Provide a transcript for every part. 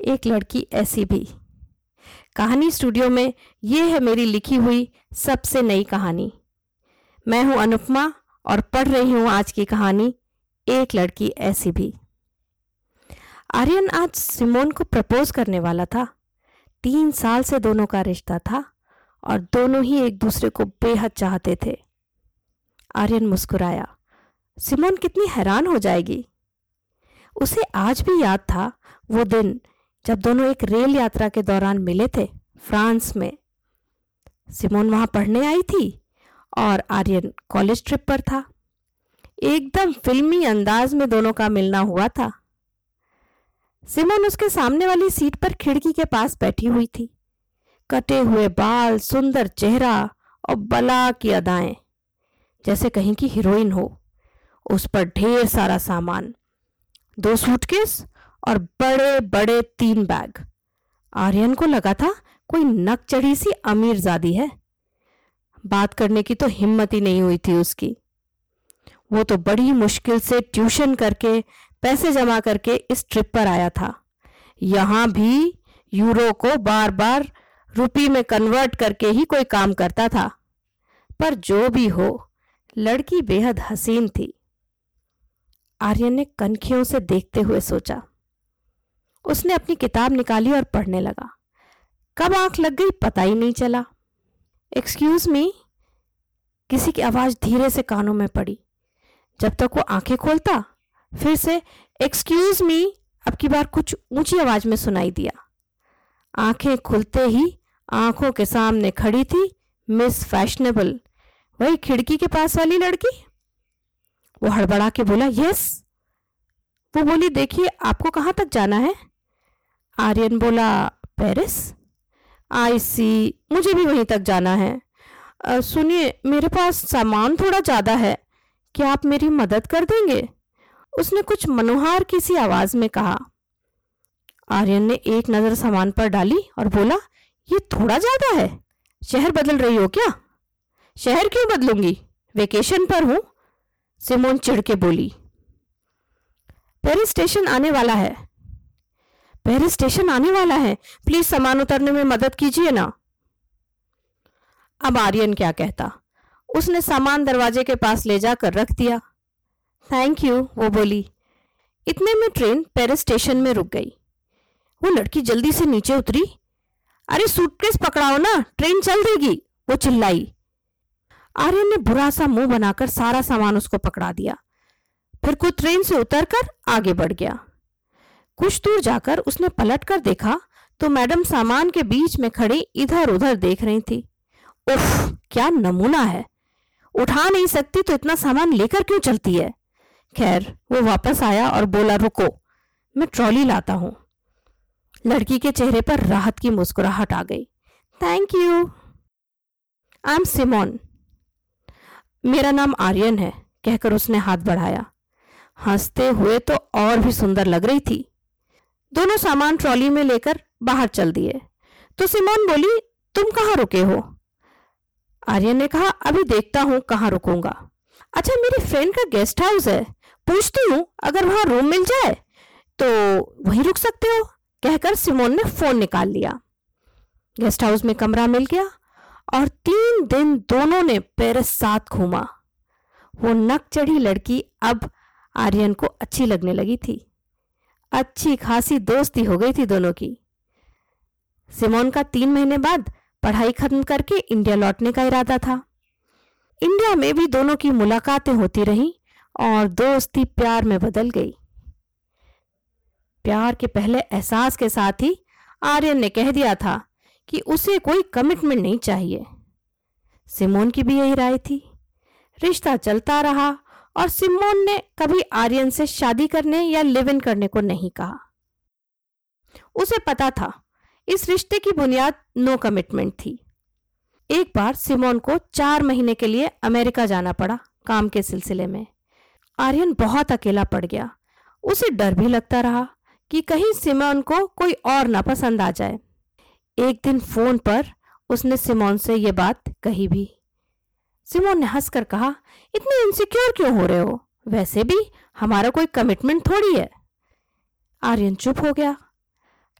एक लड़की ऐसी भी। कहानी स्टूडियो में ये है मेरी लिखी हुई सबसे नई कहानी। मैं हूँ अनुपमा और पढ़ रही हूँ आज की कहानी, एक लड़की ऐसी भी। आर्यन आज सिमोन को प्रपोज करने वाला था। तीन साल से दोनों का रिश्ता था और दोनों ही एक दूसरे को बेहद चाहते थे। आर्यन मुस्कुराया। सिमोन कितनी हैरान हो जाएगी। उसे आज भी याद था वो दिन जब दोनों एक रेल यात्रा के दौरान मिले थे, फ्रांस में। सिमोन वहाँ पढ़ने आई थी और आर्यन कॉलेज ट्रिप पर था। एकदम फिल्मी अंदाज में दोनों का मिलना हुआ था। सिमोन उसके सामने वाली सीट पर खिड़की के पास बैठी हुई थी। कटे हुए बाल, सुंदर चेहरा और बला की अदाएँ, जैसे कहीं की हीरोइन हो। उस पर ढेर सारा सामान। दो सूटकेस और बड़े बड़े तीन बैग। आर्यन को लगा था, कोई नक चढ़ी सी अमीर जादी है। बात करने की तो हिम्मत ही नहीं हुई थी उसकी। वो तो बड़ी मुश्किल से ट्यूशन करके, पैसे जमा करके इस ट्रिप पर आया था। यहाँ भी यूरो को बार बार रुपी में कन्वर्ट करके ही कोई काम करता था। पर जो भी हो, लड़की बेहद हसीन थी। आर्यन ने कनखियों से देखते हुए सोचा उसने अपनी किताब निकाली और पढ़ने लगा। कब आँख लग गई पता ही नहीं चला। एक्सक्यूज मी किसी की आवाज़ धीरे से कानों में पड़ी। जब तक वो आँखें खोलता, फिर से एक्सक्यूज मी अब की बार कुछ ऊँची आवाज़ में सुनाई दिया। आँखें खुलते ही आँखों के सामने खड़ी थी मिस फैशनेबल वही खिड़की के पास वाली लड़की। वो हड़बड़ा के बोला यस वो बोली, देखिए, आपको कहाँ तक जाना है? आर्यन बोला, पेरिस? आई सी, मुझे भी वहीं तक जाना है। सुनिए, मेरे पास सामान थोड़ा ज़्यादा है। क्या आप मेरी मदद कर देंगे? उसने कुछ मनोहार किसी आवाज़ में कहा। आर्यन ने एक नज़र सामान पर डाली और बोला, ये थोड़ा ज़्यादा है। शहर बदल रही हो क्या? शहर क्यों बदलूँगी? वेकेशन पर हूँ, सिमोन चिढ़ के बोली। पेरिस स्टेशन आने वाला है। पेरिस स्टेशन आने वाला है। प्लीज़ सामान उतरने में मदद कीजिए ना। अब आर्यन क्या कहता? उसने सामान दरवाजे के पास ले जाकर रख दिया। थैंक यू वो बोली। इतने में ट्रेन पेरिस स्टेशन में रुक गई। वो लड़की जल्दी से नीचे उतरी। अरे सूटकेस पकड़ाओ ना, ट्रेन चल देगी, वो चिल्लाई। आर्यन ने बुरा सा मुँह बनाकर सारा सामान उसको पकड़ा दिया। फिर कुछ ट्रेन से उतरकर आगे बढ़ गया। कुछ दूर जाकर उसने पलट कर देखा तो मैडम सामान के बीच में खड़ी इधर उधर देख रही थी। उफ, क्या नमूना है। उठा नहीं सकती तो इतना सामान लेकर क्यों चलती है? खैर, वो वापस आया और बोला, रुको, मैं ट्रॉली लाता हूँ। लड़की के चेहरे पर राहत की मुस्कुराहट आ गई। Thank you I am Simone मेरा नाम आर्यन है, कहकर उसने हाथ बढ़ाया। हँसते हुए तो और भी सुंदर लग रही थी। दोनों सामान ट्रॉली में लेकर बाहर चल दिए। तो सिमोन बोली, तुम कहाँ रुके हो? आर्यन ने कहा, अभी देखता हूँ कहाँ रुकूँगा। अच्छा मेरी फ्रेंड का गेस्ट हाउस है। पूछती हूँ, अगर वहाँ रूम मिल जाए तो वहीं रुक सकते हो? कहकर सिमोन ने फ़ोन निकाल लिया। गेस्ट हाउस में कमरा मिल गया और तीन दिन दोनों ने पेरिस साथ घूमा। वो नक चढ़ी लड़की अब आर्यन को अच्छी लगने लगी थी। अच्छी खासी दोस्ती हो गई थी दोनों की। सिमोन का तीन महीने बाद पढ़ाई खत्म करके इंडिया लौटने का इरादा था। इंडिया में भी दोनों की मुलाकातें होती रहीं और दोस्ती प्यार में बदल गई। प्यार के पहले एहसास के साथ ही आर्यन ने कह दिया था कि उसे कोई कमिटमेंट नहीं चाहिए। सिमोन की भी यही राय थी। रिश्ता चलता रहा और सिमोन ने कभी आर्यन से शादी करने या लिव इन करने को नहीं कहा। उसे पता था, इस रिश्ते की बुनियाद नो कमिटमेंट थी। एक बार सिमोन को चार महीने के लिए अमेरिका जाना पड़ा काम के सिलसिले में। आर्यन बहुत अकेला पड़ गया। उसे डर भी लगता रहा कि कहीं सिमोन को कोई और ना पसंद आ जाए। एक दिन फ़ोन पर उसने सिमोन से यह बात कही भी। सिमोन ने हंसकर कहा, इतने इनसिक्योर क्यों हो रहे हो? वैसे भी हमारा कोई कमिटमेंट थोड़ी है. आर्यन चुप हो गया,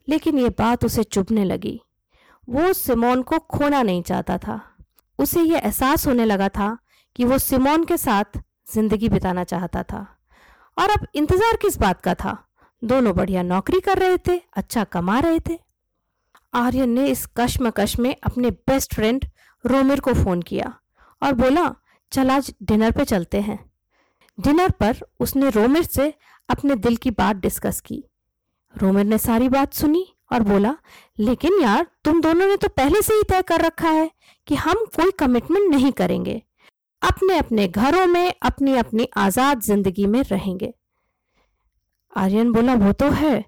लेकिन ये बात उसे चुभने लगी। वो सिमोन को खोना नहीं चाहता था। उसे यह एहसास होने लगा था कि वो सिमोन के साथ ज़िंदगी बिताना चाहता था। और अब इंतज़ार किस बात का था? दोनों बढ़िया नौकरी कर रहे थे अच्छा कमा रहे थे। आर्यन ने इस कश्मकश में अपने बेस्ट फ्रेंड रोमिर को फ़ोन किया। और बोला, चल आज डिनर पे चलते हैं। डिनर पर उसने रोमिर से अपने दिल की बात डिस्कस की। रोमिर ने सारी बात सुनी और बोला, लेकिन यार, तुम दोनों ने तो पहले से ही तय कर रखा है कि हम कोई कमिटमेंट नहीं करेंगे। अपने अपने घरों में अपनी अपनी आज़ाद ज़िंदगी में रहेंगे। आर्यन बोला, वो तो है,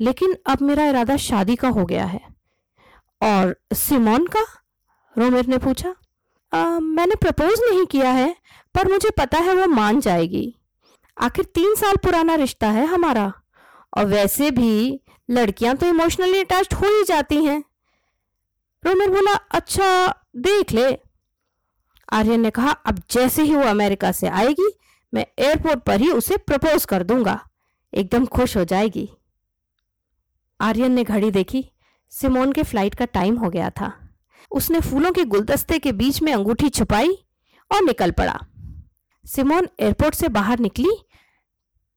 लेकिन अब मेरा इरादा शादी का हो गया है। और सिमोन का? रोमिर ने पूछा। आ, मैंने प्रपोज नहीं किया है पर मुझे पता है वो मान जाएगी। आखिर तीन साल पुराना रिश्ता है हमारा और वैसे भी लड़कियाँ तो इमोशनली अटैच हो ही जाती हैं। रोमिर बोला अच्छा देख ले। आर्यन ने कहा अब जैसे ही वो अमेरिका से आएगी मैं एयरपोर्ट पर ही उसे प्रपोज कर दूँगा। एकदम खुश हो जाएगी। आर्यन ने घड़ी देखी सिमोन के फ़्लाइट का टाइम हो गया था। उसने फूलों के गुलदस्ते के बीच में अंगूठी छुपाई और निकल पड़ा। सिमोन एयरपोर्ट से बाहर निकली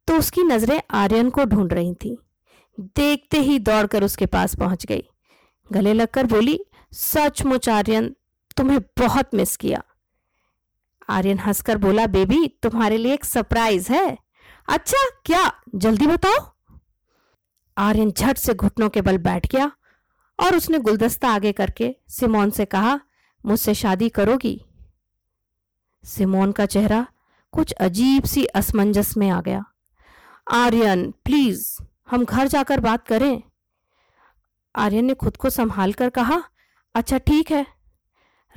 तो उसकी नज़रें आर्यन को ढूंढ रही थी। देखते ही दौड़कर उसके पास पहुँच गई। गले लगकर बोली, सचमुच आर्यन, तुम्हें बहुत मिस किया। आर्यन हंसकर बोला, बेबी, तुम्हारे लिए एक सरप्राइज़ है। अच्छा क्या? जल्दी बताओ? आर्यन झट से घुटनों के बल बैठ गया और उसने गुलदस्ता आगे करके सिमोन से कहा, मुझसे शादी करोगी? सिमोन का चेहरा कुछ अजीब सी असमंजस में आ गया। आर्यन, प्लीज़, हम घर जाकर बात करें। आर्यन ने खुद को संभाल कर कहा अच्छा ठीक है।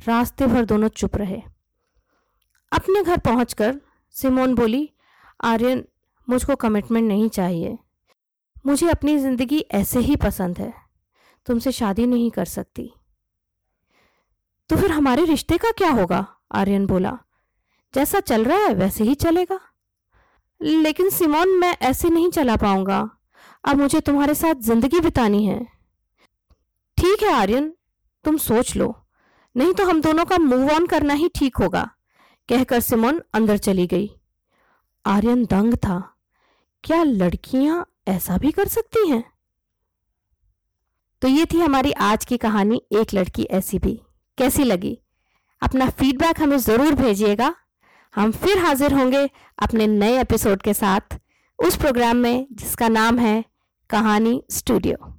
रास्ते भर दोनों चुप रहे। अपने घर पहुंचकर सिमोन बोली, आर्यन, मुझको कमिटमेंट नहीं चाहिए। मुझे अपनी ज़िंदगी ऐसे ही पसंद है। तुमसे शादी नहीं कर सकती। तो फिर हमारे रिश्ते का क्या होगा? आर्यन बोला। जैसा चल रहा है, वैसे ही चलेगा। लेकिन सिमोन, मैं ऐसे नहीं चला पाऊँगा। अब मुझे तुम्हारे साथ ज़िंदगी बितानी है। ठीक है, आर्यन, तुम सोच लो। नहीं तो हम दोनों का मूव ऑन करना ही ठीक होगा, कहकर सिमोन अंदर चली गई। आर्यन दंग था। क्या लड़कियाँ ऐसा भी कर सकती हैं? तो ये थी हमारी आज की कहानी, एक लड़की ऐसी भी। कैसी लगी? अपना फीडबैक हमें ज़रूर भेजिएगा। हम फिर हाजिर होंगे अपने नए एपिसोड के साथ, उस प्रोग्राम में जिसका नाम है कहानी स्टूडियो